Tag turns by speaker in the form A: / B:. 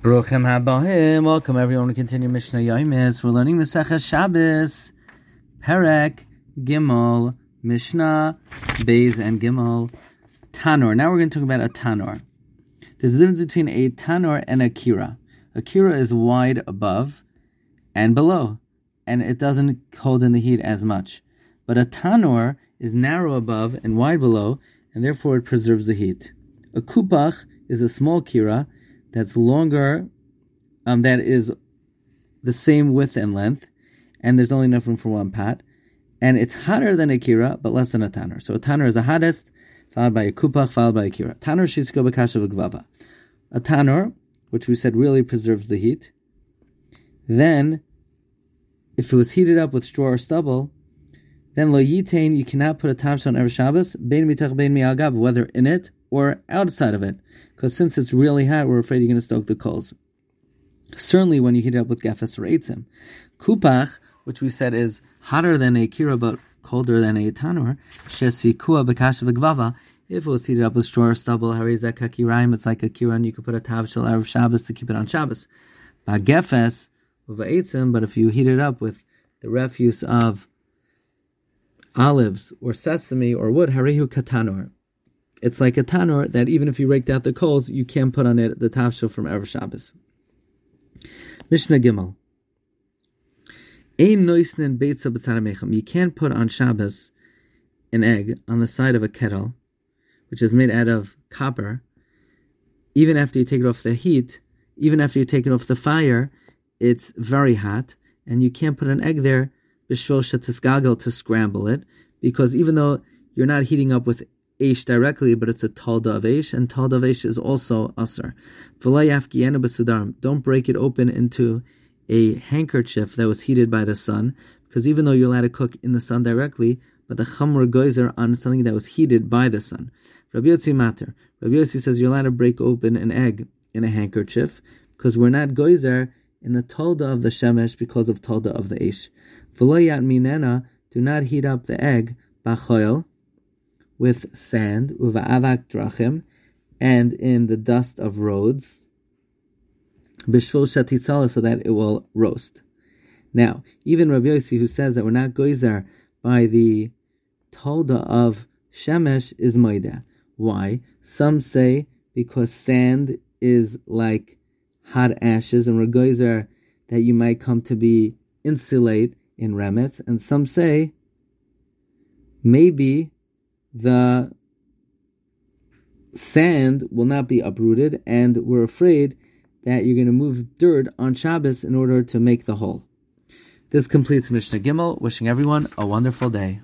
A: Bruchim Habohim. Welcome everyone to continue Mishnah Yomis. We're learning Masechah Shabbos, Perek, Gimel, Mishnah, Beis, and Gimel, Tanor. Now we're going to talk about a Tanor. There's a difference between a Tanor and a Kira. A Kira is wide above and below, and it doesn't hold in the heat as much. But a Tanor is narrow above and wide below, and therefore it preserves the heat. A Kupach is a small Kira that's longer, um, that is the same width and length, and there's only enough room for one pot. And it's hotter than a kira, but less than a tanner. So a tanner is the hottest, followed by a kupach, followed by a kira. Tanner shisko bekasha v'gvava. A tanner, which we said really preserves the heat. Then, if it was heated up with straw or stubble, then lo yitain, you cannot put a tavsh on every Shabbos, bein mitach bein mi'al whether in it or outside of it. Because since it's really hot, we're afraid you're going to stoke the coals. Certainly when you heat it up with gefes or eitzim. Kupach, which we said is hotter than a kira but colder than a tanur, shesikua bekash v'gvava, if it was heated up with straw or stubble, harizak kakiraim, it's like a kira and you could put a tav shel erev Shabbos to keep it on Shabbos. Bagefes, eitzim, but if you heat it up with the refuse of olives or sesame or wood, harihu katanor, it's like a tanur that even if you raked out the coals, you can't put on it the tafshil from Erev Shabbos. Mishnah Gimel. You can't put on Shabbos an egg on the side of a kettle, which is made out of copper. Even after you take it off the heat, even after you take it off the fire, it's very hot, and you can't put an egg there to scramble it, because even though you're not heating up with Aish directly, but it's a Talda of Aish, and Talda of Aish is also Asr. Don't break it open into a handkerchief that was heated by the sun, because even though you're allowed to cook in the sun directly, but the Chamr goizer on something that was heated by the sun. Rabbi Yossi Mater. Rabbi Yossi says you're allowed to break open an egg in a handkerchief, because we're not goizer in the Talda of the Shemesh because of Talda of the Aish. V'lo minena, do not heat up the egg, bachoil, with sand, avak drachim, and in the dust of roads, bishvul shatitzala, so that it will roast. Now, even Rabbi Yossi, who says that we're not goizer by the tolda of shemesh, is moida. Why? Some say because sand is like hot ashes, and we're goizer that you might come to be insulate in remets, and some say maybe the sand will not be uprooted, and we're afraid that you're going to move dirt on Shabbos in order to make the hole. This completes Mishnah Gimel. Wishing everyone a wonderful day.